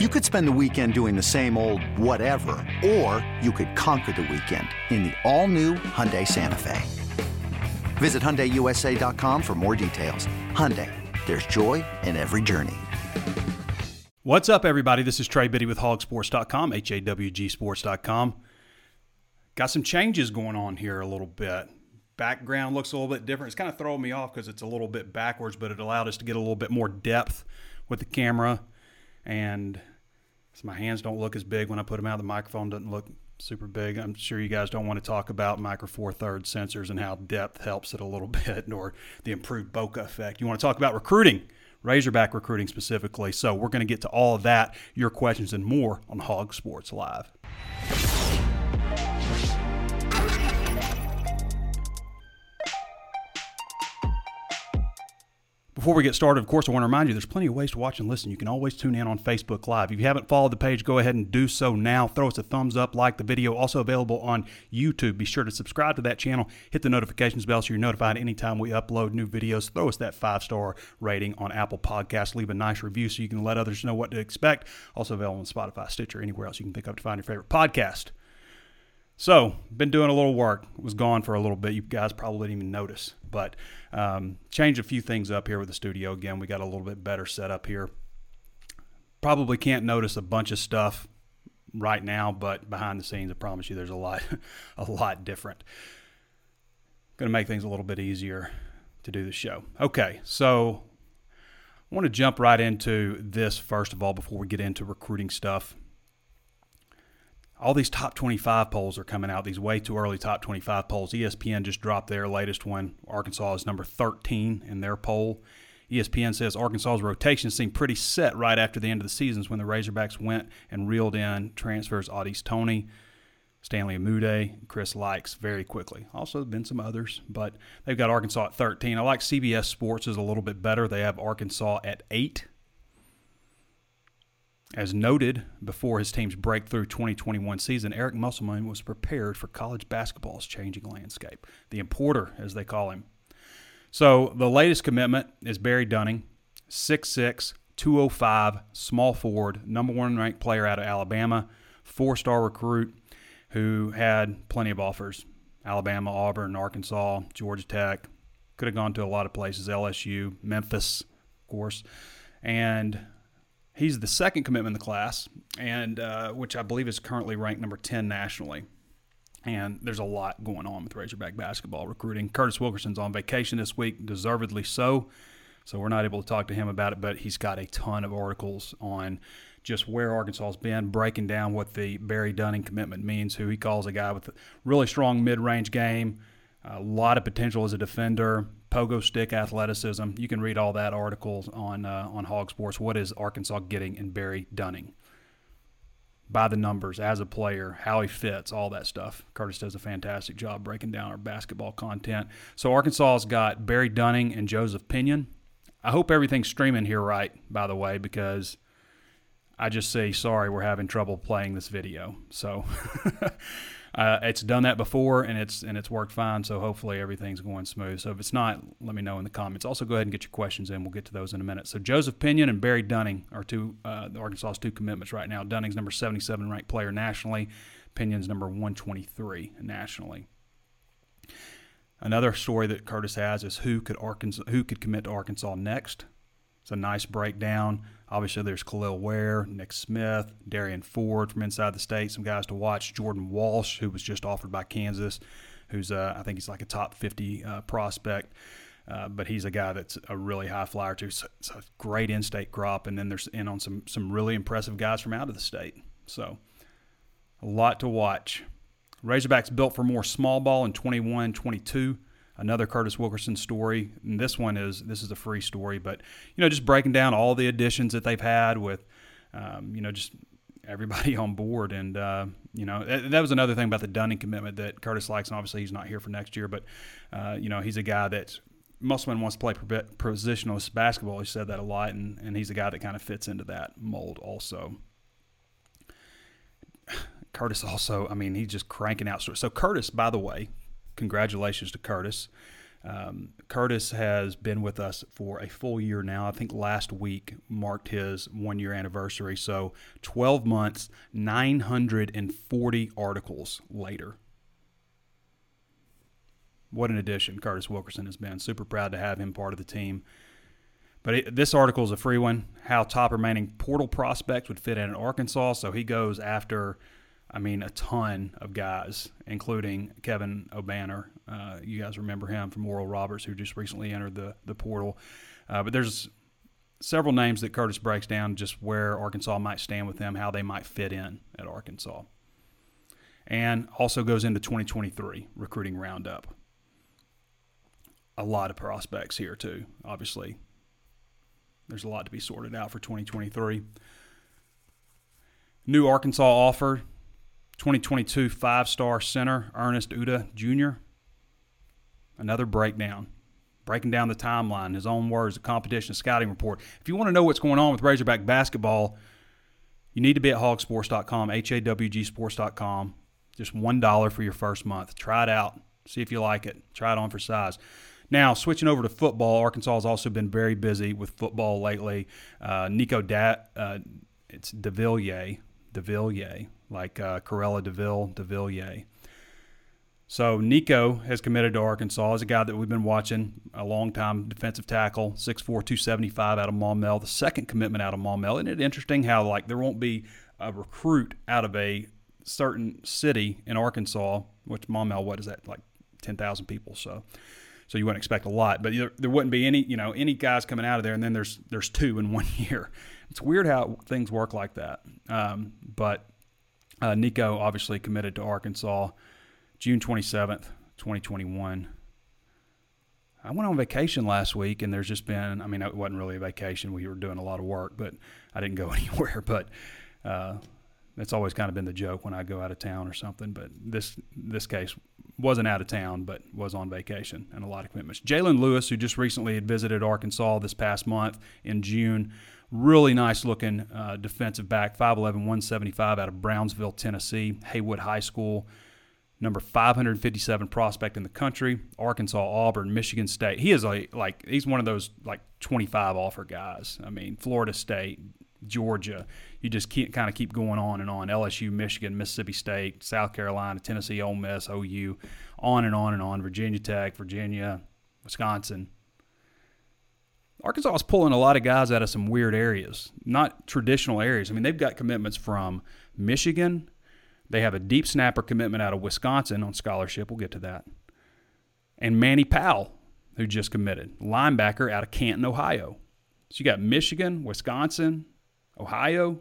You could spend the weekend doing the same old whatever, or you could conquer the weekend in the all-new Hyundai Santa Fe. Visit HyundaiUSA.com for more details. Hyundai, there's joy in every journey. What's up, everybody? This is Trey Biddy with hawgsports.com, H-A-W-G sports.com. Got some changes going on here a little bit. Background looks a little bit different. It's kind of throwing me off because it's a little bit backwards, but it allowed us to get a little bit more depth with the camera and so my hands don't look as big when I put them out. The microphone doesn't look super big. I'm sure you guys don't want to talk about micro four thirds sensors and how depth helps it a little bit, or the improved bokeh effect. You want to talk about recruiting, Razorback recruiting specifically. So we're going to get to all of that, your questions, and more on Hog Sports Live. Before we get started, of course, I want to remind you there's plenty of ways to watch and listen. You can always tune in on Facebook Live. If you haven't followed the page, go ahead and do so now. Throw us a thumbs up, like the video. Also available on YouTube. Be sure to subscribe to that channel. Hit the notifications bell so you're notified anytime we upload new videos. Throw us that five star rating on Apple Podcasts. Leave a nice review so you can let others know what to expect. Also available on Spotify, Stitcher, anywhere else you can think of to find your favorite podcast. So, been doing a little work. Was gone for a little bit. You guys probably didn't even notice, but um, changed a few things up here with the studio. Again, we got a little bit better set up here. Probably can't notice a bunch of stuff right now, but behind the scenes, I promise you, there's a lot, a lot different. Going to make things a little bit easier to do the show. Okay, so I want to jump right into this first of all before we get into recruiting stuff all these top 25 polls are coming out, these way too early top 25 polls. ESPN just dropped their latest one. Arkansas is number 13 in their poll. ESPN says Arkansas's rotation seemed pretty set right after the end of the seasons when the Razorbacks went and reeled in transfers Au'Diese Toney, Stanley Umude, Chris Lykes very quickly. Also, been some others, but they've got Arkansas at 13. I like CBS Sports is a little bit better. They have Arkansas at 8 as noted before his team's breakthrough 2021 season, Eric Musselman was prepared for college basketball's changing landscape, the importer, as they call him. So the latest commitment is Barry Dunning, 6'6, 205, small forward, number one ranked player out of Alabama, four star recruit who had plenty of offers Alabama, Auburn, Arkansas, Georgia Tech. Could have gone to a lot of places, LSU, Memphis, of course. And He's the second commitment in the class, and uh, which I believe is currently ranked number 10 nationally. And there's a lot going on with Razorback basketball recruiting. Curtis Wilkerson's on vacation this week, deservedly so. So we're not able to talk to him about it, but he's got a ton of articles on just where Arkansas's been, breaking down what the Barry Dunning commitment means, who he calls a guy with a really strong mid range game, a lot of potential as a defender, pogo stick athleticism. You can read all that articles on uh, on Hog Sports. What is Arkansas getting in Barry Dunning? By the numbers, as a player, how he fits, all that stuff. Curtis does a fantastic job breaking down our basketball content. So Arkansas's got Barry Dunning and Joseph Pinion. I hope everything's streaming here right, by the way, because I just say sorry we're having trouble playing this video. So Uh, it's done that before, and it's and it's worked fine. So hopefully everything's going smooth. So if it's not, let me know in the comments. Also, go ahead and get your questions in. We'll get to those in a minute. So Joseph Pinion and Barry Dunning are two uh, Arkansas's two commitments right now. Dunning's number 77 ranked player nationally. Pinion's number 123 nationally. Another story that Curtis has is who could Arkansas who could commit to Arkansas next. It's a nice breakdown. Obviously, there's Kel'el Ware, Nick Smith, Derrian Ford from inside the state, some guys to watch. Jordan Walsh, who was just offered by Kansas, who's uh, I think he's like a top 50 uh, prospect. Uh, but he's a guy that's a really high flyer too. So it's a great in-state crop, and then there's in on some some really impressive guys from out of the state. So a lot to watch. Razorbacks built for more small ball in 21, 22 another Curtis Wilkerson story. And this one is this is a free story, but you know, just breaking down all the additions that they've had with, um, you know, just everybody on board. And uh, you know, that, that, was another thing about the Dunning commitment that Curtis likes. And obviously, he's not here for next year, but uh, you know, he's a guy that Musselman wants to play positionalist basketball. He said that a lot, and, and he's a guy that kind of fits into that mold also. Curtis also, I mean, he's just cranking out stories. So Curtis, by the way, congratulations to Curtis. Um, Curtis has been with us for a full year now. I think last week marked his one year anniversary. So 12 months, 940 articles later. What an addition Curtis Wilkerson has been. Super proud to have him part of the team. But it, this article is a free one. How top remaining portal prospects would fit in at Arkansas. So he goes after, I mean, a ton of guys, including Kevin Obanor. Uh, you guys remember him from Oral Roberts, who just recently entered the the portal. Uh, but there's several names that Curtis breaks down just where Arkansas might stand with them, how they might fit in at Arkansas. And also goes into 2023 recruiting roundup. A lot of prospects here, too, obviously there's a lot to be sorted out for 2023. New Arkansas offer 2022 five star center Ernest Udeh Jr. Another breakdown. Breaking down the timeline, his own words, the competition scouting report. If you want to know what's going on with Razorback basketball, you need to be at hawgsports.com, H A W G sports.com. Just $1 for your first month. Try it out. See if you like it. Try it on for size. Now, switching over to football, Arkansas has also been very busy with football lately. Uh, Nico Dat, uh, it's DeVilliers, DeVilliers, like uh, Cruella de Vil, DeVilliers. So Nico has committed to Arkansas. He's a guy that we've been watching a long time, defensive tackle, 6'4", 275 out of Maumelle. The second commitment out of Maumelle. Isn't it interesting how like there won't be a recruit out of a certain city in Arkansas, which Maumelle, what is that, like 10,000 people. So so you wouldn't expect a lot. But there, there wouldn't be any, you know, any guys coming out of there, and then there's there's two in one year. It's weird how things work like that. Um, but uh, Nico obviously committed to Arkansas June 27th, 2021. I went on vacation last week, and there's just been, I mean, it wasn't really a vacation. We were doing a lot of work, but I didn't go anywhere. But uh, that's always kind of been the joke when I go out of town or something. But this this case wasn't out of town, but was on vacation and a lot of commitments. Jalen Lewis, who just recently had visited Arkansas this past month in June, really nice looking uh, defensive back, 5'11, 175 out of Brownsville, Tennessee, Haywood High School, number 557 prospect in the country, Arkansas, Auburn, Michigan State. He is a, like, he's one of those like 25 offer guys. I mean, Florida State, Georgia. You just keep, kind of keep going on and on. LSU, Michigan, Mississippi State, South Carolina, Tennessee, Ole Miss, OU, on and on and on. Virginia Tech, Virginia, Wisconsin. Arkansas is pulling a lot of guys out of some weird areas, not traditional areas. I mean, they've got commitments from Michigan. They have a deep snapper commitment out of Wisconsin on scholarship. We'll get to that. And Manny Powell, who just committed, linebacker out of Canton, Ohio. So you got Michigan, Wisconsin, Ohio.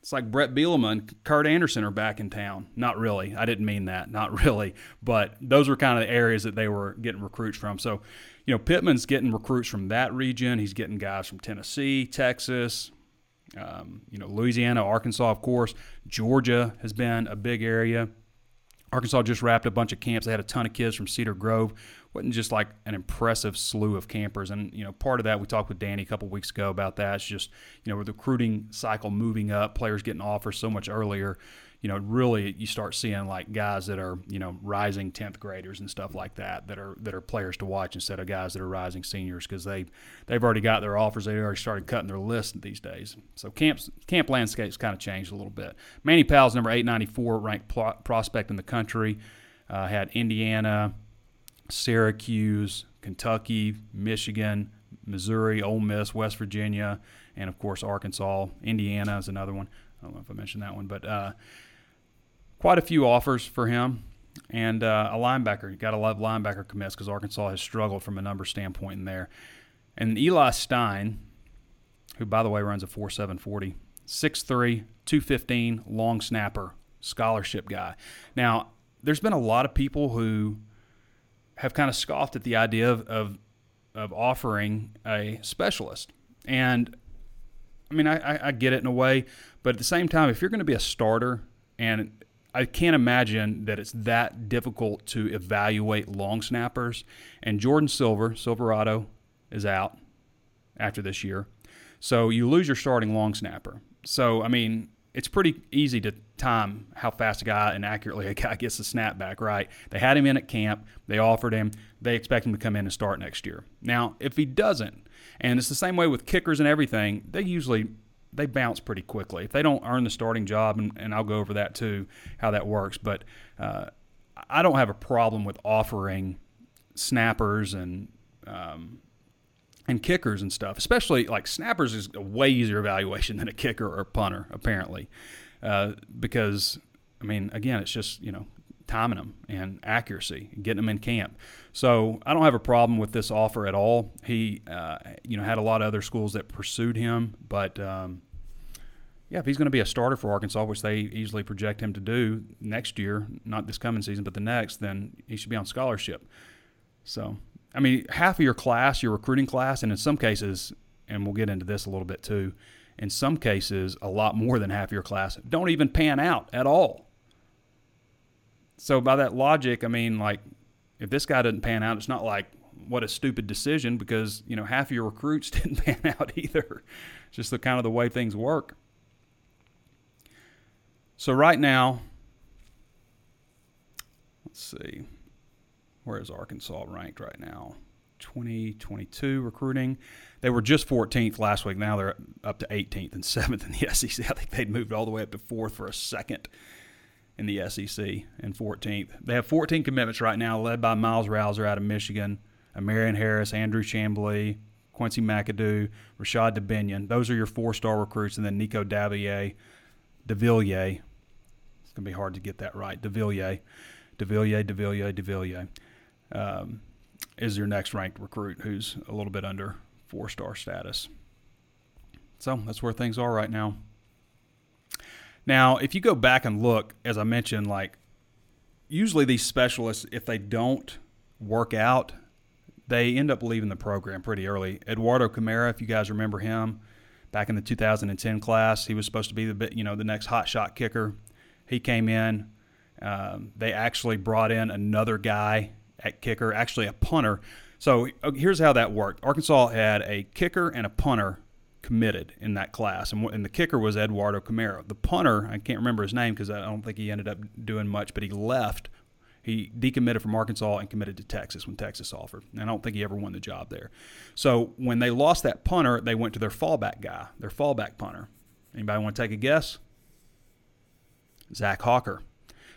It's like Bret Bielema and Kurt Anderson are back in town. Not really. I didn't mean that. Not really. But those were kind of the areas that they were getting recruits from. So, you know, Pittman's getting recruits from that region. He's getting guys from Tennessee, Texas, um, you know, Louisiana, Arkansas, of course. Georgia has been a big area. Arkansas just wrapped a bunch of camps. They had a ton of kids from Cedar Grove. Wasn't just like an impressive slew of campers, and you know, part of that we talked with Danny a couple weeks ago about that. It's just you know, with the recruiting cycle moving up, players getting offers so much earlier you know, really you start seeing like guys that are, you know, rising 10th graders and stuff like that that are that are players to watch instead of guys that are rising seniors because they they've already got their offers. They already started cutting their list these days. So camps camp landscape's kind of changed a little bit. Manny Powell's number 894 ranked pl- prospect in the country. Uh, had Indiana, Syracuse, Kentucky, Michigan, Missouri, Ole Miss, West Virginia, and of course Arkansas. Indiana is another one. I don't know if I mentioned that one, but uh, quite a few offers for him. And uh, a linebacker. You got to love linebacker commits because Arkansas has struggled from a number standpoint in there. And Eli Stein, who, by the way, runs a 4.740, 6'3, 215, long snapper, scholarship guy. Now, there's been a lot of people who have kind of scoffed at the idea of, of, of offering a specialist. And I mean, I, I, get it in a way, but at the same time, if you're going to be a starter and I can't imagine that it's that difficult to evaluate long snappers. And Jordan Silver, Silverado, is out after this year. So you lose your starting long snapper. So, I mean, it's pretty easy to time how fast a guy and accurately a guy gets the snapback, right? They had him in at camp, they offered him, they expect him to come in and start next year. Now, if he doesn't, and it's the same way with kickers and everything, they usually they bounce pretty quickly. If they don't earn the starting job, and, and I'll go over that too, how that works. But uh, I don't have a problem with offering snappers and um, and kickers and stuff, especially like snappers is a way easier evaluation than a kicker or a punter, apparently, uh, because I mean, again, it's just you know timing them and accuracy, getting them in camp. So I don't have a problem with this offer at all. He, uh, you know, had a lot of other schools that pursued him, but um, yeah, if he's going to be a starter for Arkansas, which they easily project him to do next year, not this coming season, but the next, then he should be on scholarship. So I mean, half of your class, your recruiting class, and in some cases, and we'll get into this a little bit too, in some cases, a lot more than half of your class don't even pan out at all. So, by that logic, I mean, like, if this guy doesn't pan out, it's not like, what a stupid decision because, you know, half of your recruits didn't pan out either. It's just the kind of the way things work. So, right now, let's see. Where is Arkansas ranked right now? 2022 recruiting. They were just 14th last week. Now they're up to 18th and 7th in the SEC. I think they'd moved all the way up to fourth for a second in the SEC and 14th. They have 14 commitments right now, led by Myles Rowser out of Michigan, Marion Harris, Andrew Chamblee, Quincy McAdoo, Rashod Dubinion. Those are your four-star recruits, and then Nico Davillier, Devillier. It's going to be hard to get that right. Devillier, Devillier, Devillier, Devillier um, is your next ranked recruit who's a little bit under four star status. So that's where things are right now. Now, if you go back and look, as I mentioned, like usually these specialists, if they don't work out, they end up leaving the program pretty early. Eduardo Camara, if you guys remember him, back in the 2010 class, he was supposed to be the you know the next hot shot kicker. He came in. Um, they actually brought in another guy kicker, actually a punter. So uh, here's how that worked Arkansas had a kicker and a punter committed in that class, and, and the kicker was Eduardo Camara. The punter, I can't remember his name because I don't think he ended up doing much, but he left. He decommitted from Arkansas and committed to Texas when Texas offered. And I don't think he ever won the job there. So when they lost that punter, they went to their fallback guy, their fallback punter. Anybody want to take a guess? Zach Hocker.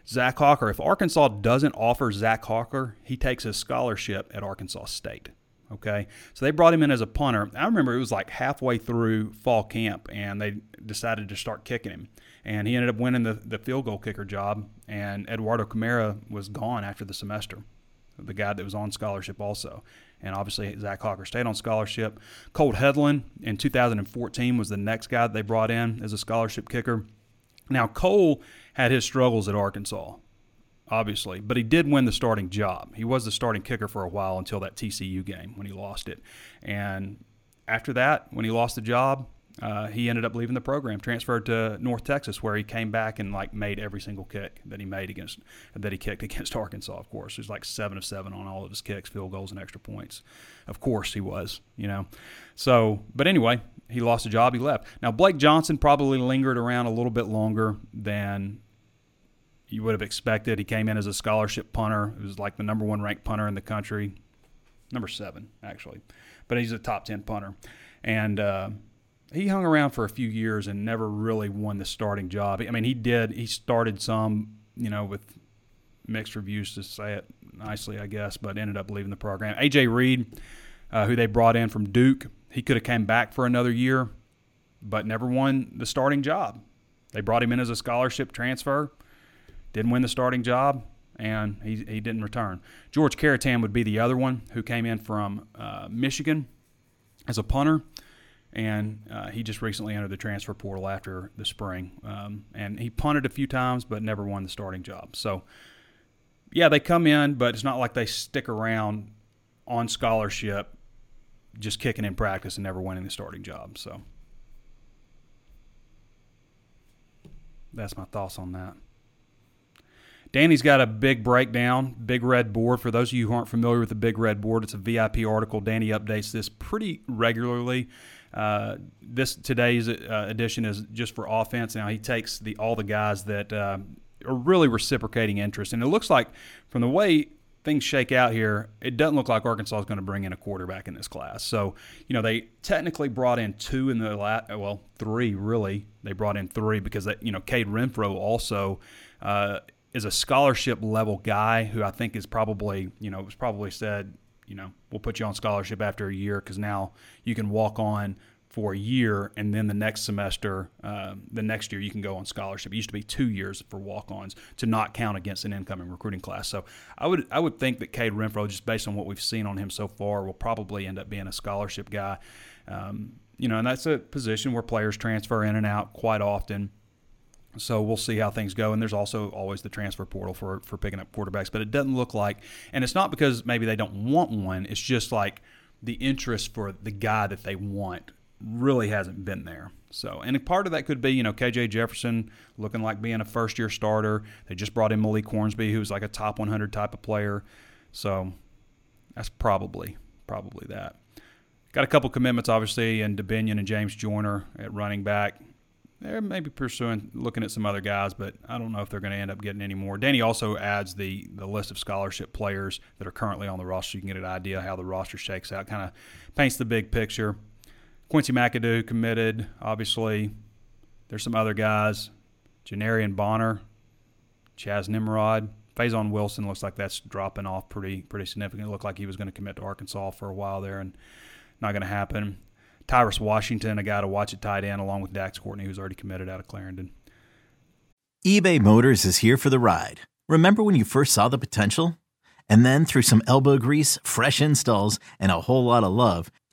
Zach Hocker, if Arkansas doesn't offer Zach Hocker, he takes a scholarship at Arkansas State. Okay, so they brought him in as a punter. I remember it was like halfway through fall camp, and they decided to start kicking him. And he ended up winning the, the field goal kicker job. And Eduardo Camara was gone after the semester, the guy that was on scholarship also. And obviously, Zach Hocker stayed on scholarship. Cole Hedlund in 2014 was the next guy they brought in as a scholarship kicker. Now, Cole had his struggles at Arkansas, obviously, but he did win the starting job. He was the starting kicker for a while until that TCU game when he lost it. And after that, when he lost the job, uh, he ended up leaving the program, transferred to North Texas, where he came back and like made every single kick that he made against that he kicked against Arkansas. Of course, he was like seven of seven on all of his kicks, field goals, and extra points. Of course, he was. You know, so but anyway, he lost a job, he left. Now Blake Johnson probably lingered around a little bit longer than you would have expected. He came in as a scholarship punter. He was like the number one ranked punter in the country, number seven actually, but he's a top ten punter, and uh, he hung around for a few years and never really won the starting job. I mean, he did. He started some, you know, with mixed reviews to say it nicely, I guess, but ended up leaving the program. AJ Reed, uh, who they brought in from Duke, he could have came back for another year, but never won the starting job. They brought him in as a scholarship transfer didn't win the starting job, and he, he didn't return. George Caratan would be the other one who came in from uh, Michigan as a punter, and uh, he just recently entered the transfer portal after the spring. Um, and he punted a few times, but never won the starting job. So, yeah, they come in, but it's not like they stick around on scholarship, just kicking in practice and never winning the starting job. So, that's my thoughts on that. Danny's got a big breakdown, big red board. For those of you who aren't familiar with the big red board, it's a VIP article. Danny updates this pretty regularly. Uh, this today's uh, edition is just for offense. Now he takes the all the guys that uh, are really reciprocating interest, and it looks like from the way things shake out here, it doesn't look like Arkansas is going to bring in a quarterback in this class. So, you know, they technically brought in two in the last, well, three really. They brought in three because, they, you know, Cade Renfro also uh, is a scholarship level guy who I think is probably, you know, was probably said, you know, we'll put you on scholarship after a year because now you can walk on for a year, and then the next semester, uh, the next year, you can go on scholarship. It used to be two years for walk-ons to not count against an incoming recruiting class. So I would I would think that Cade Renfro, just based on what we've seen on him so far, will probably end up being a scholarship guy. Um, you know, and that's a position where players transfer in and out quite often. So we'll see how things go. And there's also always the transfer portal for for picking up quarterbacks. But it doesn't look like, and it's not because maybe they don't want one. It's just like the interest for the guy that they want really hasn't been there. So, and part of that could be, you know, KJ Jefferson looking like being a first year starter. They just brought in Malik Hornsby, who's like a top 100 type of player. So, that's probably probably that. Got a couple commitments, obviously, and Dubinion and James Joyner at running back. They're maybe pursuing, looking at some other guys, but I don't know if they're going to end up getting any more. Danny also adds the the list of scholarship players that are currently on the roster. You can get an idea how the roster shakes out. Kind of paints the big picture. Quincy McAdoo committed. Obviously, there's some other guys. Janarian Bonner, Chaz Nimrod, Faison Wilson looks like that's dropping off pretty pretty significantly. It looked like he was going to commit to Arkansas for a while there, and not going to happen. Tyrus Washington, a guy to watch at tight end, along with Dax Courtney, who's already committed out of Clarendon. eBay Motors is here for the ride. Remember when you first saw the potential? And then through some elbow grease, fresh installs, and a whole lot of love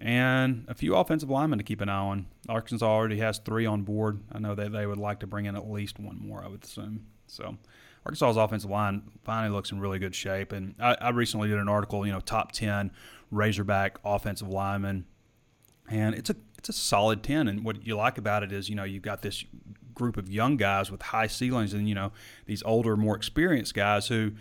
and a few offensive linemen to keep an eye on. Arkansas already has three on board. I know that they would like to bring in at least one more, I would assume. So Arkansas's offensive line finally looks in really good shape. And I, I recently did an article, you know, top 10 Razorback offensive linemen. And it's a it's a solid 10. And what you like about it is, you know, you've got this group of young guys with high ceilings and, you know, these older, more experienced guys who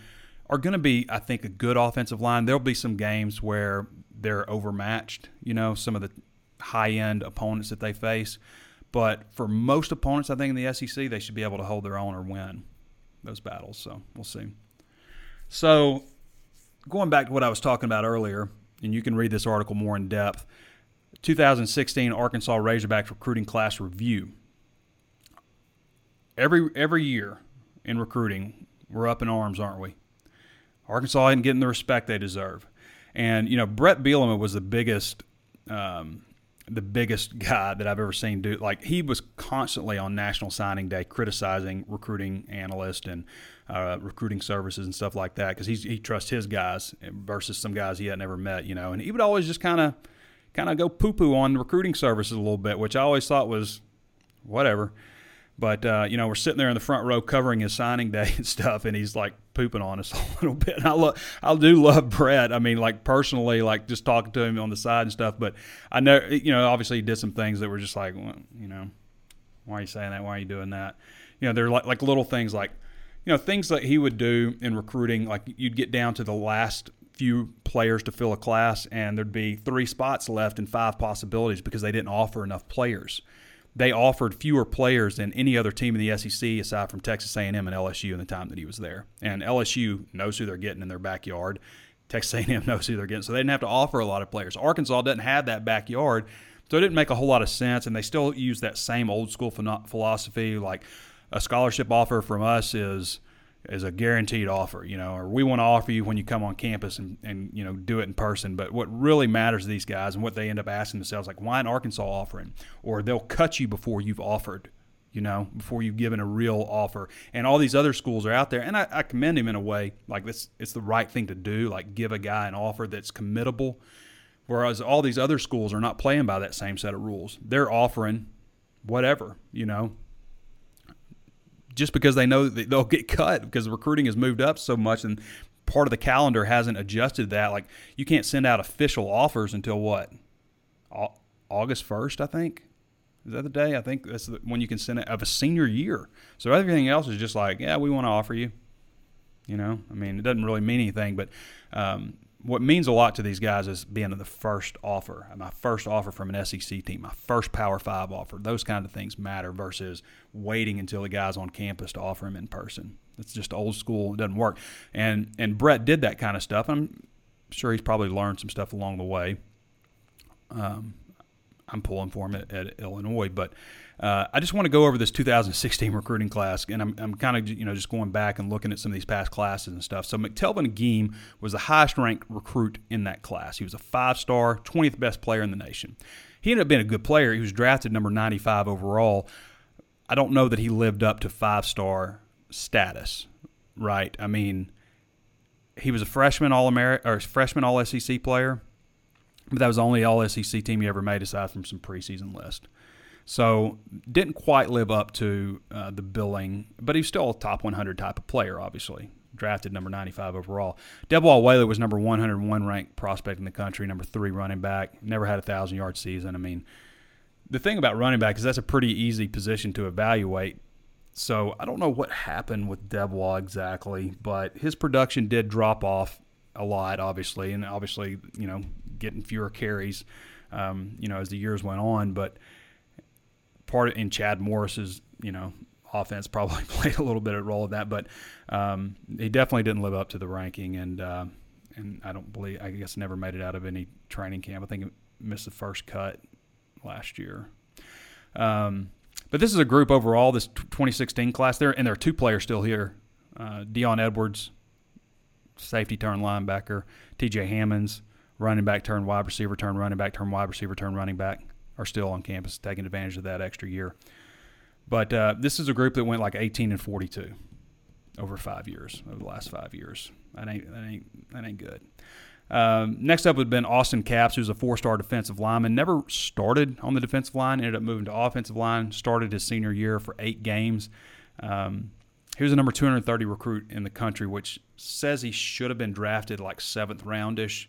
are going to be, I think, a good offensive line. There'll be some games where they're overmatched, you know, some of the high end opponents that they face. But for most opponents, I think in the SEC, they should be able to hold their own or win those battles. So we'll see. So going back to what I was talking about earlier, and you can read this article more in depth 2016 Arkansas Razorbacks recruiting class review. Every, every year in recruiting, we're up in arms, aren't we? Arkansas isn't getting the respect they deserve. And you know, Bret Bielema was the biggest, um, the biggest guy that I've ever seen do. Like he was constantly on National Signing Day criticizing recruiting analysts and uh, recruiting services and stuff like that because he trusts his guys versus some guys he had never met. You know, and he would always just kind of, kind of go poo poo on recruiting services a little bit, which I always thought was whatever. But uh, you know, we're sitting there in the front row covering his signing day and stuff, and he's like pooping on us a little bit. And I love, I do love Bret. I mean, like personally, like just talking to him on the side and stuff. But I know, you know, obviously he did some things that were just like, well, you know, why are you saying that? Why are you doing that? you know, they're like, like little things like, you know, things that he would do in recruiting. Like you'd get down to the last few players to fill a class, and there'd be three spots left and five possibilities because they didn't offer enough players. They offered fewer players than any other team in the SEC aside from Texas A&M and LSU in the time that he was there. And LSU knows who they're getting in their backyard. Texas A&M knows who they're getting, so they didn't have to offer a lot of players. Arkansas doesn't have that backyard, so it didn't make a whole lot of sense. And they still use that same old school philosophy, like a scholarship offer from us is is a guaranteed offer, you know, or we want to offer you when you come on campus and, and you know do it in person. But what really matters to these guys and what they end up asking themselves, like, why an Arkansas offering? Or they'll cut you before you've offered, you know, before you've given a real offer. And all these other schools are out there, and I, I commend him in a way, like this, it's the right thing to do, like give a guy an offer that's committable. Whereas all these other schools are not playing by that same set of rules. They're offering whatever, you know, just because they know that they'll get cut because recruiting has moved up so much and part of the calendar hasn't adjusted that. Like you can't send out official offers until what? August 1st, I think. Is that the day? I think that's when you can send it of a senior year. So everything else is just like, yeah, we want to offer you. You know, I mean, it doesn't really mean anything, but um, what means a lot to these guys is being the first offer, my first offer from an SEC team, my first Power Five offer. Those kind of things matter versus waiting until the guy's on campus to offer him in person. It's just old school. It doesn't work. And and Bret did that kind of stuff. I'm sure he's probably learned some stuff along the way. Um, I'm pulling for him at, at Illinois, but uh, I just want to go over this 2016 recruiting class, and I'm, I'm kind of you know just going back and looking at some of these past classes and stuff. So McTelvin Agim was the highest ranked recruit in that class. He was a five star, 20th best player in the nation. He ended up being a good player. He was drafted number 95 overall. I don't know that he lived up to five star status, right? I mean, he was a freshman All American or freshman All SEC player, but that was the only All SEC team he ever made aside from some preseason list. So didn't quite live up to uh, the billing, but he's still a top 100 type of player, obviously. Drafted number 95 overall. Devwah Whaley was number 101 ranked prospect in the country, number three running back. Never had a thousand yard season. I mean, the thing about running back is that's a pretty easy position to evaluate. So I don't know what happened with Devwah exactly, but his production did drop off a lot, obviously, and obviously, you know, getting fewer carries, um, you know, as the years went on. But part in Chad Morris's, you know, offense probably played a little bit of role of that, but um, he definitely didn't live up to the ranking, and uh, and I don't believe I guess never made it out of any training camp. I think he missed the first cut last year. Um, but this is a group overall, this 2016 class there, and there are two players still here: uh, Dion Edwards, safety turn linebacker, T.J. Hammonds, running back turn wide receiver turn running back turn wide receiver turn running back are still on campus, taking advantage of that extra year. But uh, this is a group that went like 18 and 42 over five years, over the last five years. That ain't that ain't that ain't good. Um, next up would have been Austin Capps, who's a four-star defensive lineman. Never started on the defensive line, ended up moving to offensive line. Started his senior year for eight games. Um, he was a number 230 recruit in the country, which says he should have been drafted like seventh roundish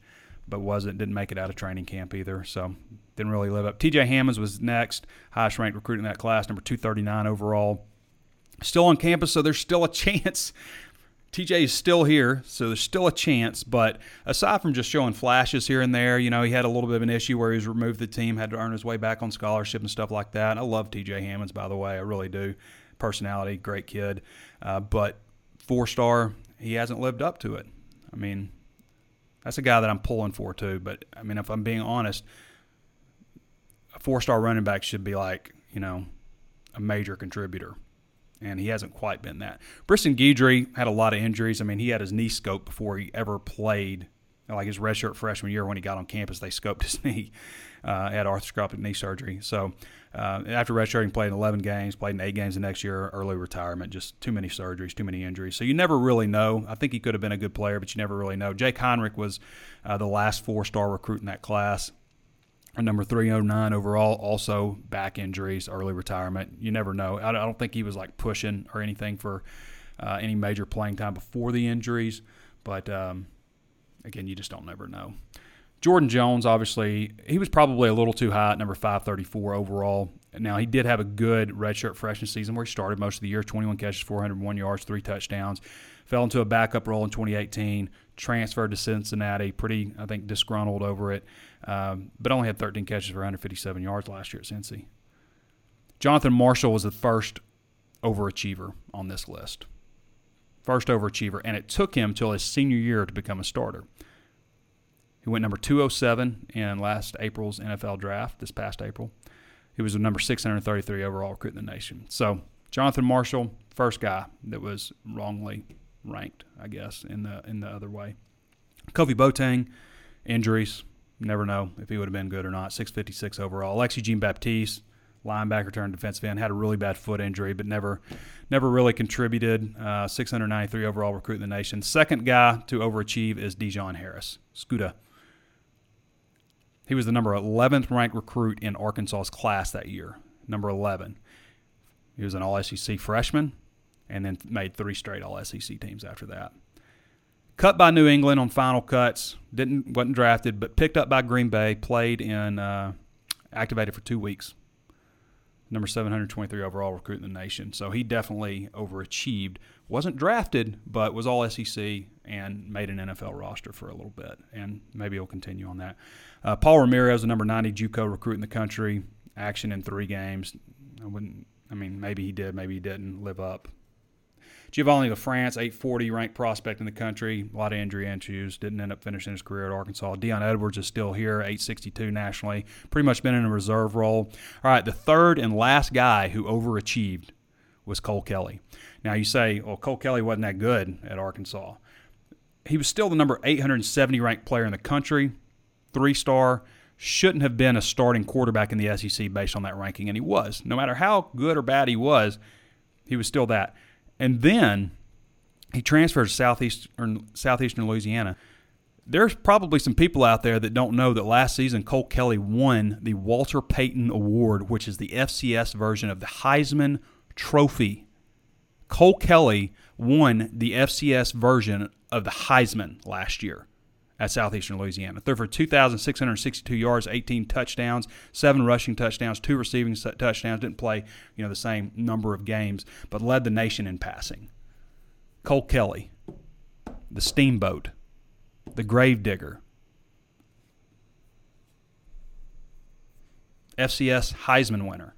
but wasn't didn't make it out of training camp either. So didn't really live up. T.J. Hammonds was next, highest ranked recruit in that class, number 239 overall. Still on campus, so there's still a chance. TJ is still here, so there's still a chance. But aside from just showing flashes here and there, you know, he had a little bit of an issue where he was removed the team, had to earn his way back on scholarship and stuff like that. I love TJ Hammonds, by the way, I really do. Personality, great kid, uh, but four star, he hasn't lived up to it. I mean, that's a guy that I'm pulling for too. But I mean, if I'm being honest, a four star running back should be like, you know, a major contributor. And he hasn't quite been that. Briston Guidry had a lot of injuries. I mean, he had his knee scoped before he ever played. Like his redshirt freshman year when he got on campus, they scoped his knee. Uh, had arthroscopic knee surgery. So uh, after redshirting, played in 11 games, played in eight games the next year, early retirement. Just too many surgeries, too many injuries. So you never really know. I think he could have been a good player, but you never really know. Jake Heinrich was uh, the last four-star recruit in that class. Number 309 overall, also back injuries, early retirement. You never know. I don't think he was like pushing or anything for uh, any major playing time before the injuries, but um, again, you just don't never know. Jordan Jones, obviously, he was probably a little too high at number 534 overall Now he did have a good redshirt freshman season where he started most of the year, 21 catches, 401 yards, three touchdowns. Fell into a backup role in 2018. Transferred to Cincinnati, pretty I think disgruntled over it, um, but only had 13 catches for 157 yards last year at Cincy. Jonathan Marshall was the first overachiever on this list. First overachiever, and it took him till his senior year to become a starter. He went number 207 in last April's NFL draft, this past April. He was number 633 overall recruit in the nation. So, Jonathan Marshall, first guy that was wrongly ranked, I guess, in the in the other way. Kofi Boateng, injuries, never know if he would have been good or not. 656 overall. Alexi Jean Baptiste, linebacker turned defensive end, had a really bad foot injury, but never never really contributed. Uh, 693 overall recruit in the nation. Second guy to overachieve is Dijon Harris, Scuda. He was the number 11th ranked recruit in Arkansas's class that year, number 11. He was an All SEC freshman and then made three straight All SEC teams after that. Cut by New England on final cuts, didn't wasn't drafted, but picked up by Green Bay. Played in, uh, activated for two weeks. Number 723 overall recruit in the nation, so he definitely overachieved. wasn't drafted, but was All SEC and made an NFL roster for a little bit, and maybe he'll continue on that. Uh, Paul Ramirez, the number 90 JUCO recruit in the country, action in three games. I wouldn't. I mean, maybe he did, maybe he didn't live up. Giovanni LaFrance, 840 ranked prospect in the country, a lot of injury issues, didn't end up finishing his career at Arkansas. Dion Edwards is still here, 862 nationally, pretty much been in a reserve role. All right, the third and last guy who overachieved was Cole Kelley. Now you say, well, Cole Kelley wasn't that good at Arkansas. He was still the number 870 ranked player in the country, three star. Shouldn't have been a starting quarterback in the SEC based on that ranking, and he was. No matter how good or bad he was, he was still that. And then he transferred to southeastern southeastern Louisiana. There's probably some people out there that don't know that last season Cole Kelley won the Walter Payton Award, which is the FCS version of the Heisman Trophy. Cole Kelley won the FCS version of the Heisman last year at Southeastern Louisiana. Threw for 2,662 yards, 18 touchdowns, seven rushing touchdowns, two receiving touchdowns. Didn't play, you know, the same number of games, but led the nation in passing. Cole Kelley, the Steamboat, the Gravedigger, FCS Heisman winner,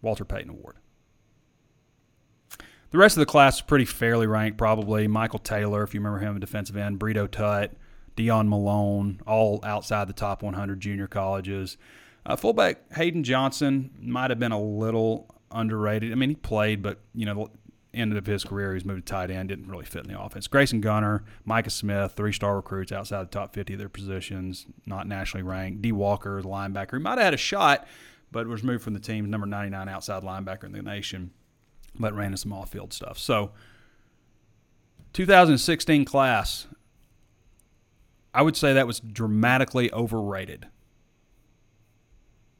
Walter Payton Award. The rest of the class is pretty fairly ranked, probably. Michael Taylor, if you remember him, a defensive end. Britto Tutt, Dion Malone, all outside the top 100 junior colleges. Uh, fullback Hayden Johnson might have been a little underrated. I mean, he played, but you know, end of his career, he's moved to tight end, didn't really fit in the offense. Grayson Gunter, Micah Smith, three-star recruits outside the top 50 of their positions, not nationally ranked. D. Walker, the linebacker, he might have had a shot, but was moved from the team, number 99 outside linebacker in the nation, but ran into some off-field stuff. So, 2016 class, I would say that was dramatically overrated.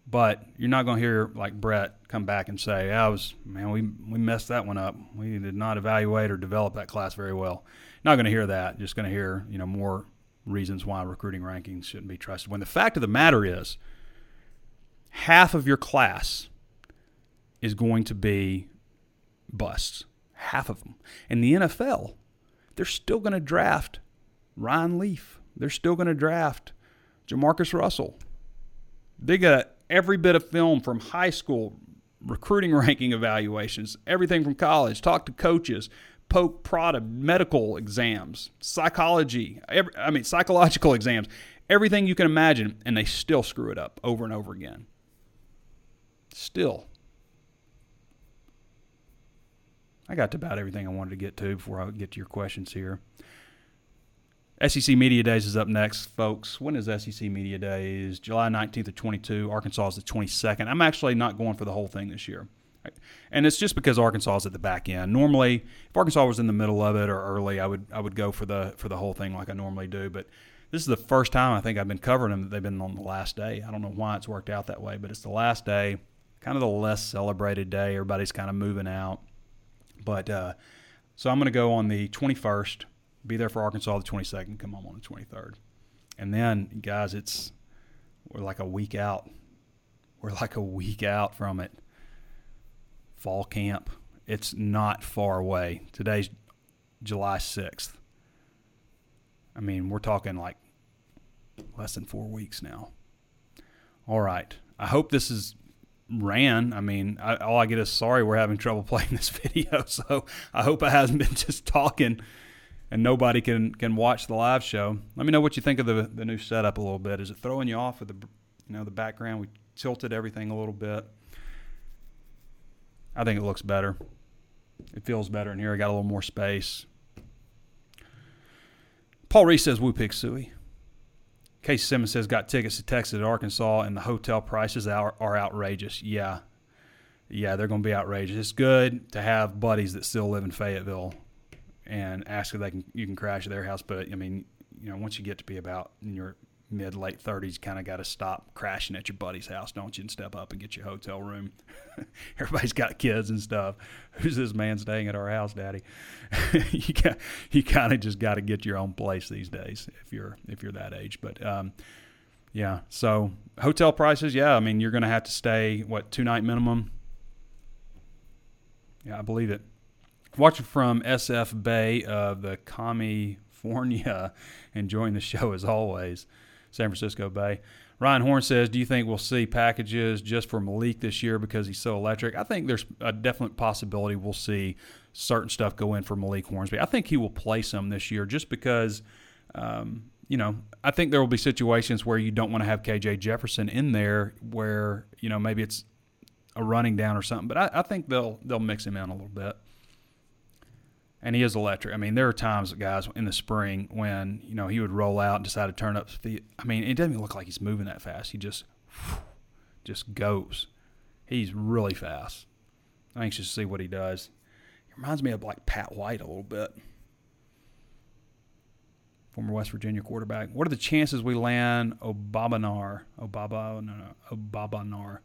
But you're not going to hear like Bret come back and say, "I was man, we we messed that one up. We did not evaluate or develop that class very well." Not going to hear that. Just going to hear you know more reasons why recruiting rankings shouldn't be trusted. When the fact of the matter is, half of your class is going to be busts. Half of them. In the NFL, they're still going to draft Ryan Leaf they're still going to draft Jamarcus Russell. They got every bit of film from high school, recruiting ranking evaluations, everything from college, talk to coaches, poke prod medical exams, psychology, every, I mean, psychological exams, everything you can imagine, and they still screw it up over and over again. Still. I got to about everything I wanted to get to before I get to your questions here. SEC Media Days is up next, folks. When is SEC Media Days? July 19th to 22. Arkansas is the 22nd. I'm actually not going for the whole thing this year. And it's just because Arkansas is at the back end. Normally, if Arkansas was in the middle of it or early, I would I would go for the for the whole thing like I normally do. But this is the first time I think I've been covering them that they've been on the last day. I don't know why it's worked out that way, but it's the last day, kind of the less celebrated day. Everybody's kind of moving out. But uh, so I'm going to go on the 21st be there for Arkansas the 22nd, come home on the 23rd. And then, guys, it's we're like a week out. We're like a week out from it. Fall camp. It's not far away. Today's July 6th. I mean, we're talking like less than four weeks now. All right. I hope this is ran. I mean, I, all I get is sorry we're having trouble playing this video. So I hope I hasn't been just talking and nobody can can watch the live show. Let me know what you think of the the new setup a little bit. Is it throwing you off with the you know the background? We tilted everything a little bit. I think it looks better. It feels better in here. I got a little more space. Paul Reese says Woo Pig Sooie. Casey Simmons says got tickets to Texas at Arkansas and the hotel prices are, are outrageous. Yeah. Yeah, they're going to be outrageous. It's good to have buddies that still live in Fayetteville and ask if they can you can crash at their house. But I mean, you know, once you get to be about in your mid late thirties, kind of got to stop crashing at your buddy's house, don't you? And step up and get your hotel room. Everybody's got kids and stuff. Who's this man staying at our house, Daddy? you got you kind of just got to get your own place these days if you're if you're that age. But um, yeah, so hotel prices, yeah. I mean, you're going to have to stay what two night minimum. Yeah, I believe it. Watching from SF Bay of the California, enjoying the show as always. San Francisco Bay. Ryan Horn says, "Do you think we'll see packages just for Malik this year because he's so electric?" I think there's a definite possibility we'll see certain stuff go in for Malik Hornsby. I think he will play some this year just because, um, you know, I think there will be situations where you don't want to have KJ Jefferson in there where you know maybe it's a running down or something. But I, I think they'll they'll mix him in a little bit and he is electric. I mean, there are times, guys, in the spring when you know he would roll out and decide to turn up speed. I mean, it doesn't even look like he's moving that fast. He just just goes. He's really fast. I'm anxious to see what he does. He reminds me of like Pat White a little bit, former West Virginia quarterback. What are the chances we land Obabanar? Obaba, no, no, Obabanar.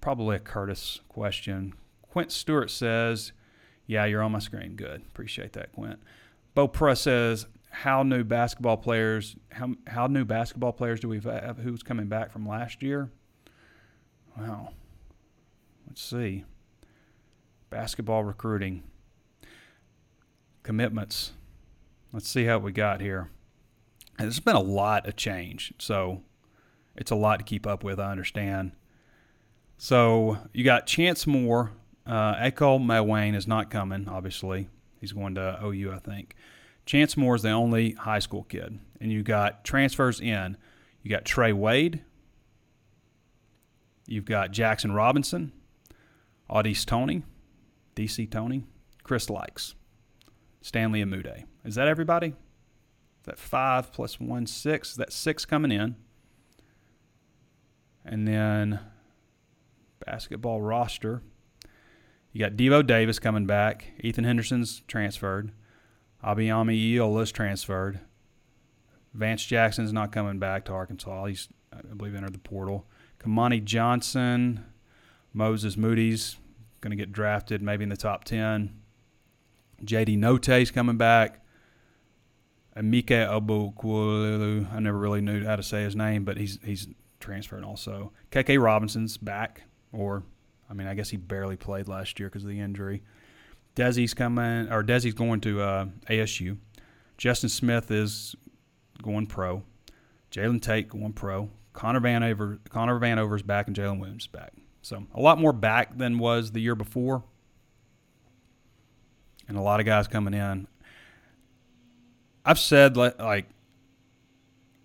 Probably a Curtis question. Quint Stewart says yeah, you're on my screen. Good. Appreciate that, Quint. Bo Press says, how new basketball players how how new basketball players do we have who's coming back from last year? Wow. Let's see. Basketball recruiting. Commitments. Let's see how we got here. There's been a lot of change, so it's a lot to keep up with, I understand. So you got Chance Moore, uh, Eko Mawene is not coming, obviously. He's going to OU, I think. Chance Moore is the only high school kid. And you got transfers in. You got Trey Wade. You've got Jaxson Robinson, Au'Diese Toney, DC Tony, Chris Lykes, Stanley Umude. Is that everybody? Is that five plus one, six? Is that six coming in? And then basketball roster. You got Devo Davis coming back. Ethan Henderson's transferred. Abayomi Iyiola's transferred. Vance Jackson's not coming back to Arkansas. He's, I believe, entered the portal. Kamani Johnson, Moses Moody's going to get drafted maybe in the top 10. JD Notae's coming back. Amike Obukwulu, I never really knew how to say his name, but he's he's transferred also. KK Robinson's back, or I mean, I guess he barely played last year because of the injury. Desi's coming, or Desi's going to uh, ASU. Justin Smith is going pro. Jalen Tate going pro. Connor Vanover, Connor Vanover's back, and Jaylin Williams is back. So a lot more back than was the year before, and a lot of guys coming in. I've said like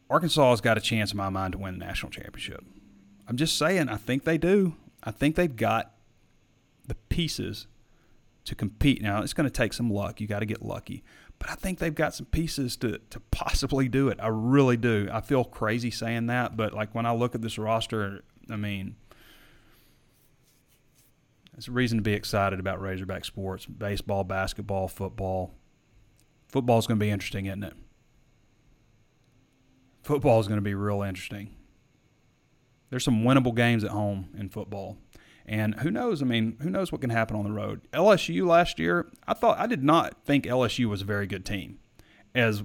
Arkansas has got a chance in my mind to win the national championship. I'm just saying, I think they do. I think they've got the pieces to compete. Now, it's going to take some luck. You got to get lucky. But I think they've got some pieces to, to possibly do it. I really do. I feel crazy saying that, but like when I look at this roster, I mean, it's a reason to be excited about Razorback sports baseball, basketball, football. Football is going to be interesting, isn't it? Football is going to be real interesting there's some winnable games at home in football. And who knows? I mean, who knows what can happen on the road? LSU last year, I thought I did not think LSU was a very good team. As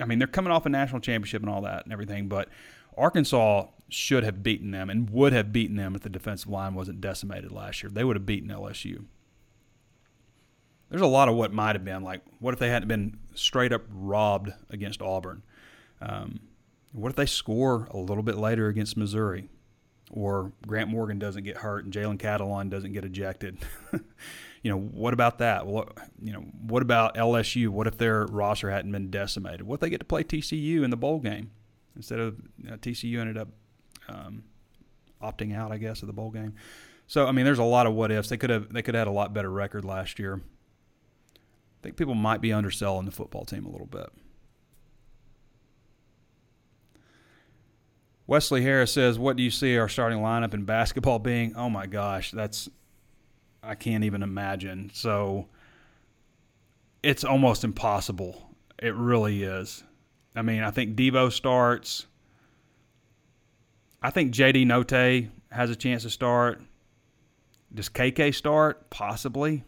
I mean, they're coming off a national championship and all that and everything, but Arkansas should have beaten them and would have beaten them if the defensive line wasn't decimated last year. They would have beaten LSU. There's a lot of what might have been. Like, what if they hadn't been straight up robbed against Auburn? Um, what if they score a little bit later against Missouri? Or Grant Morgan doesn't get hurt and Jalen Catalon doesn't get ejected? you know, what about that? What, you know, what about LSU? What if their roster hadn't been decimated? What if they get to play TCU in the bowl game instead of you know, TCU ended up um, opting out, I guess, of the bowl game? So I mean, there's a lot of what ifs. They could have they could have had a lot better record last year. I think people might be underselling the football team a little bit. Wesley Harris says, "What do you see our starting lineup in basketball being?" Oh my gosh, that's I can't even imagine. So it's almost impossible. It really is. I mean, I think Devo starts. I think JD Notae has a chance to start. Does KK start? Possibly.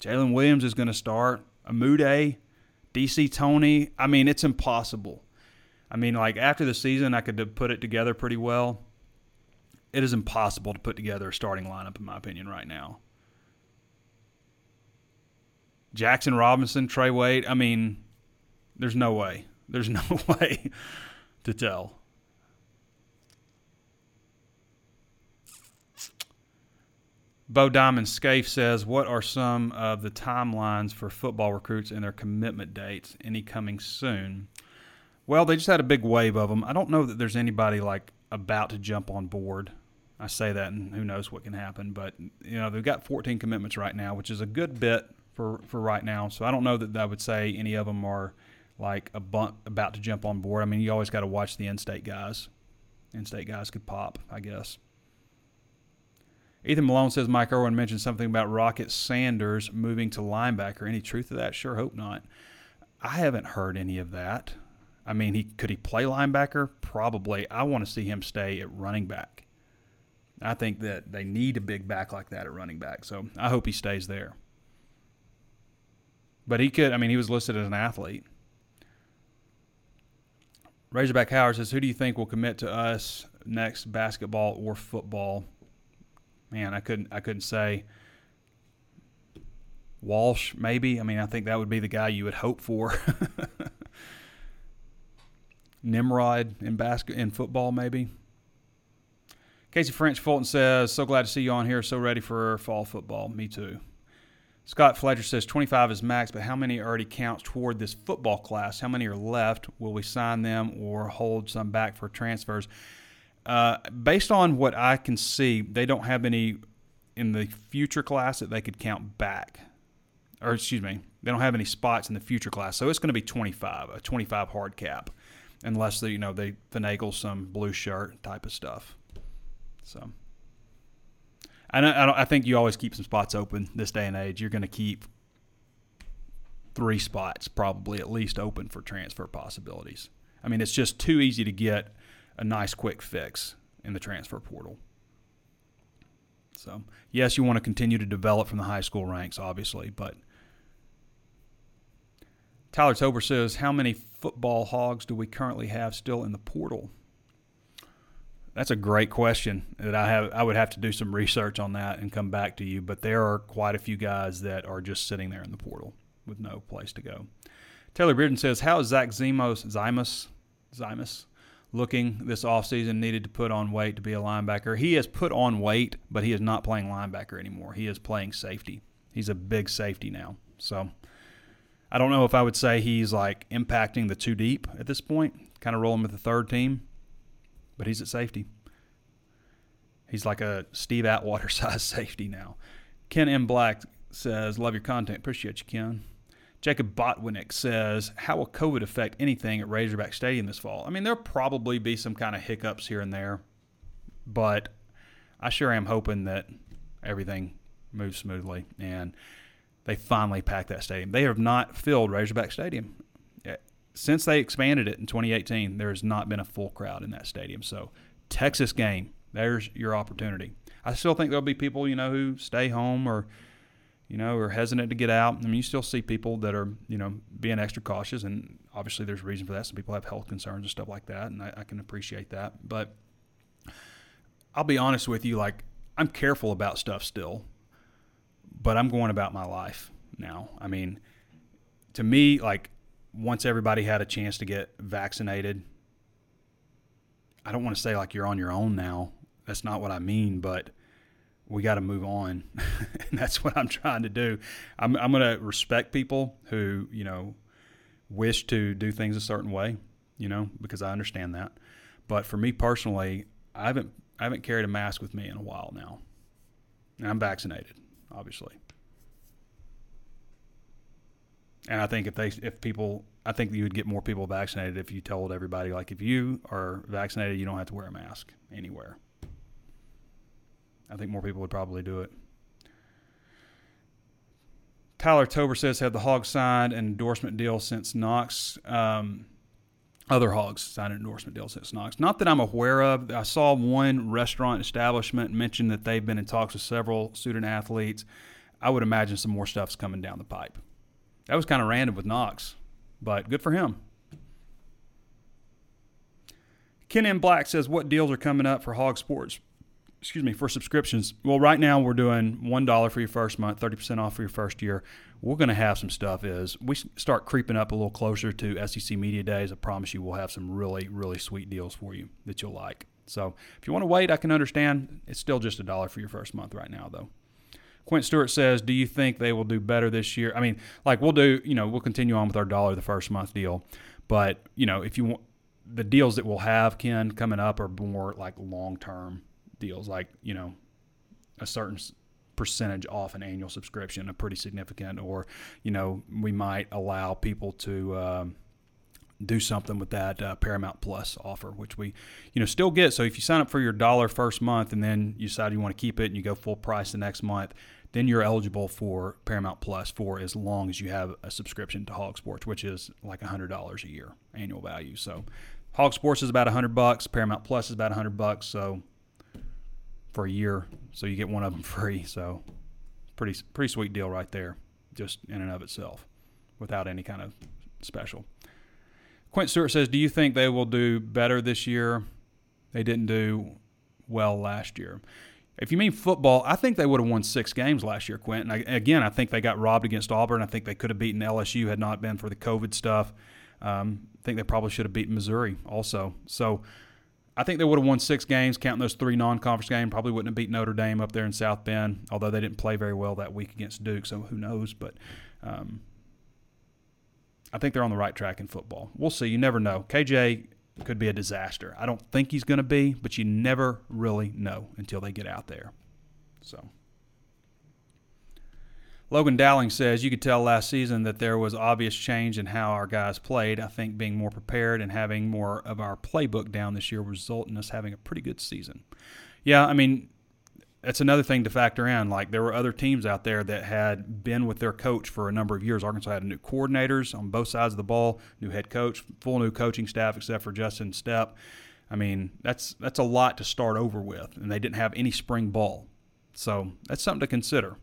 Jaylin Williams is going to start. Umude, DC Tony. I mean, it's impossible. I mean, like after the season, I could put it together pretty well. It is impossible to put together a starting lineup, in my opinion, right now. Jaxson Robinson, Trey Wade. I mean, there's no way. There's no way to tell. Bo Diamond Scaife says, What are some of the timelines for football recruits and their commitment dates? Any coming soon? Well, they just had a big wave of them. I don't know that there's anybody like about to jump on board. I say that, and who knows what can happen. But you know, they've got 14 commitments right now, which is a good bit for for right now. So I don't know that I would say any of them are like a bunt about to jump on board. I mean, you always got to watch the in-state guys. In-state guys could pop, I guess. Ethan Malone says Mike Irwin mentioned something about Rocket Sanders moving to linebacker. Any truth to that? Sure, hope not. I haven't heard any of that. I mean, he could he play linebacker? Probably. I want to see him stay at running back. I think that they need a big back like that at running back. So I hope he stays there. But he could. I mean, he was listed as an athlete. Razorback Howard says, "Who do you think will commit to us next, basketball or football?" Man, I couldn't. I couldn't say. Walsh, maybe. I mean, I think that would be the guy you would hope for. Nimrod in basket in football, maybe. Casey French Fulton says, "So glad to see you on here. So ready for fall football. Me too." Scott Fletcher says 25 is max, but how many already counts toward this football class? How many are left? Will we sign them or hold some back for transfers? Uh, based on what I can see, they don't have any in the future class that they could count back. Or excuse me, they don't have any spots in the future class, so it's going to be 25, a 25 hard cap, unless they, you know they finagle some blue shirt type of stuff. So. And I, I think you always keep some spots open this day and age. You're going to keep three spots probably at least open for transfer possibilities. I mean, it's just too easy to get a nice quick fix in the transfer portal. So, yes, you want to continue to develop from the high school ranks, obviously, but Tyler Tober says, How many football hogs do we currently have still in the portal? That's a great question that I have. I would have to do some research on that and come back to you. But there are quite a few guys that are just sitting there in the portal with no place to go. Taylor Bearden says, "How is Zach Zemos Zymus Zymus looking this offseason? Needed to put on weight to be a linebacker. He has put on weight, but he is not playing linebacker anymore. He is playing safety. He's a big safety now. So." I don't know if I would say he's like impacting the two deep at this point, kind of rolling with the third team but he's at safety. He's like a Steve Atwater size safety now. Ken M. Black says, Love your content. Appreciate you, Ken. Jacob Botwinick says, How will COVID affect anything at Razorback Stadium this fall? I mean, there'll probably be some kind of hiccups here and there, but I sure am hoping that everything moves smoothly and they finally packed that stadium. They have not filled Razorback Stadium since they expanded it in 2018, there has not been a full crowd in that stadium. So, Texas game, there's your opportunity. I still think there'll be people, you know, who stay home or, you know, are hesitant to get out. I mean, you still see people that are, you know, being extra cautious, and obviously there's a reason for that. Some people have health concerns and stuff like that, and I, I can appreciate that. But I'll be honest with you, like I'm careful about stuff still, but I'm going about my life now. I mean, to me, like once everybody had a chance to get vaccinated, I don't want to say like you're on your own now. That's not what I mean, but we got to move on. and that's what I'm trying to do. I'm, I'm going to respect people who, you know, wish to do things a certain way, you know, because I understand that. But for me personally, I haven't I haven't carried a mask with me in a while now. And I'm vaccinated, obviously. And I think if they if people I think you would get more people vaccinated if you told everybody like if you are vaccinated you don't have to wear a mask anywhere. I think more people would probably do it. Tyler Tober says have the Hogs signed an endorsement deal since Knox. Um, other hogs signed an endorsement deal since Knox. Not that I'm aware of. I saw one restaurant establishment mention that they've been in talks with several student athletes. I would imagine some more stuff's coming down the pipe. That was kind of random with Knox, but good for him. Ken M. Black says, What deals are coming up for Hog Sports? Excuse me, for subscriptions. Well, right now we're doing $1 for your first month, 30% off for your first year. We're going to have some stuff as we start creeping up a little closer to SEC Media Days. I promise you we'll have some really, really sweet deals for you that you'll like. So if you want to wait, I can understand. It's still just a dollar for your first month right now, though. Quint Stewart says, "Do you think they will do better this year?" I mean, like we'll do, you know, we'll continue on with our dollar the first month deal, but you know, if you want the deals that we'll have, Ken, coming up are more like long term deals, like you know, a certain percentage off an annual subscription, a pretty significant, or you know, we might allow people to. Um, do something with that uh, Paramount Plus offer, which we, you know, still get. So if you sign up for your dollar first month and then you decide you want to keep it and you go full price the next month, then you're eligible for Paramount Plus for as long as you have a subscription to Hog Sports, which is like a hundred dollars a year annual value. So Hog Sports is about a hundred bucks. Paramount Plus is about a hundred bucks. So for a year, so you get one of them free. So pretty pretty sweet deal right there, just in and of itself, without any kind of special. Quint Stewart says, "Do you think they will do better this year? They didn't do well last year." If you mean football, I think they would have won six games last year, Quint. Quentin. Again, I think they got robbed against Auburn. I think they could have beaten LSU had not been for the COVID stuff. Um, I think they probably should have beaten Missouri also. So I think they would have won six games, counting those three non-conference games. Probably wouldn't have beat Notre Dame up there in South Bend, although they didn't play very well that week against Duke. So who knows? But um, I think they're on the right track in football. We'll see. You never know. KJ could be a disaster. I don't think he's going to be, but you never really know until they get out there. So. Logan Dowling says, You could tell last season that there was obvious change in how our guys played. I think being more prepared and having more of our playbook down this year result in us having a pretty good season. Yeah, I mean, that's another thing to factor in. Like there were other teams out there that had been with their coach for a number of years. Arkansas had new coordinators on both sides of the ball, new head coach, full new coaching staff except for Justin Stepp. I mean, that's that's a lot to start over with, and they didn't have any spring ball, so that's something to consider.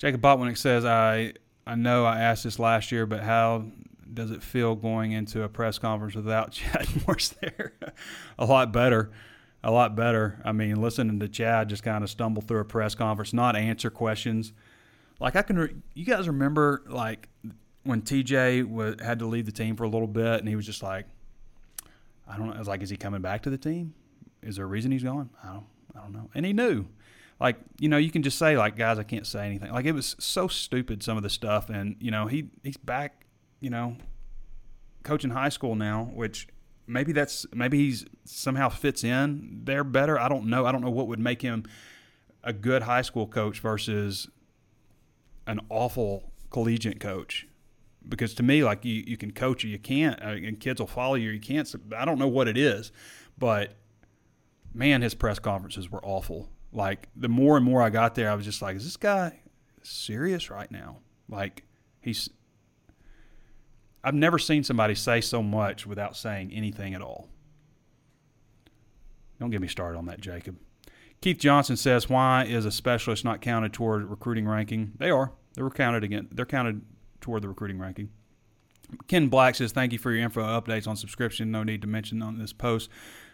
Jacob Botwinick says, "I I know I asked this last year, but how does it feel going into a press conference without Chad Morris there? a lot better. A lot better. I mean, listening to Chad just kind of stumble through a press conference, not answer questions. Like I can, re- you guys remember like when TJ had to leave the team for a little bit, and he was just like, I don't know. I was like, is he coming back to the team? Is there a reason he's gone? I don't, I don't know. And he knew. Like you know, you can just say like, guys, I can't say anything. Like it was so stupid some of the stuff, and you know, he he's back you know, coaching high school now, which maybe that's maybe he's somehow fits in there better. I don't know. I don't know what would make him a good high school coach versus an awful collegiate coach. Because to me, like you, you can coach or you can't, uh, and kids will follow you. You can't. I don't know what it is, but man, his press conferences were awful. Like the more and more I got there, I was just like, is this guy serious right now? Like he's I've never seen somebody say so much without saying anything at all. Don't get me started on that, Jacob. Keith Johnson says, "Why is a specialist not counted toward recruiting ranking? They are. They're counted again. They're counted toward the recruiting ranking." Ken Black says, "Thank you for your info updates on subscription. No need to mention on this post.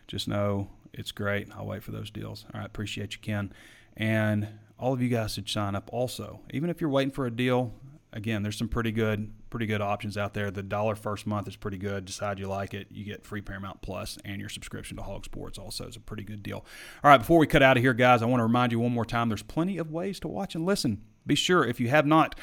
Just know it's great. I'll wait for those deals. All right, appreciate you, Ken. And all of you guys should sign up also. Even if you're waiting for a deal, again, there's some pretty good, pretty good options out there. The dollar first month is pretty good. Decide you like it, you get free Paramount Plus and your subscription to Hog Sports also is a pretty good deal. All right, before we cut out of here, guys, I want to remind you one more time. There's plenty of ways to watch and listen. Be sure if you have not.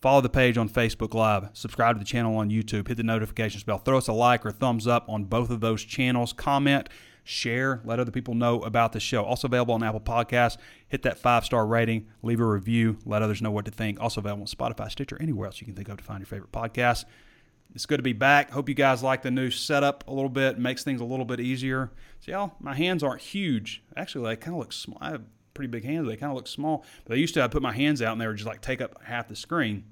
Follow the page on Facebook Live. Subscribe to the channel on YouTube. Hit the notifications bell. Throw us a like or thumbs up on both of those channels. Comment share, let other people know about the show. Also available on Apple Podcasts. Hit that five star rating, leave a review, let others know what to think. Also available on Spotify, Stitcher, anywhere else you can think of to find your favorite podcast. It's good to be back. Hope you guys like the new setup a little bit. makes things a little bit easier. See how my hands aren't huge. Actually, they kind of look small. I have pretty big hands. They kind of look small. But I used to I put my hands out and they would just like take up half the screen.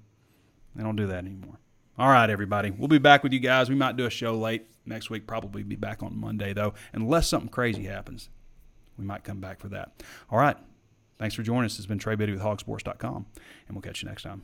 I don't do that anymore. All right, everybody. We'll be back with you guys. We might do a show late next week. Probably be back on Monday, though, unless something crazy happens. We might come back for that. All right. Thanks for joining us. Has been Trey Biddy with hogsports.com, and we'll catch you next time.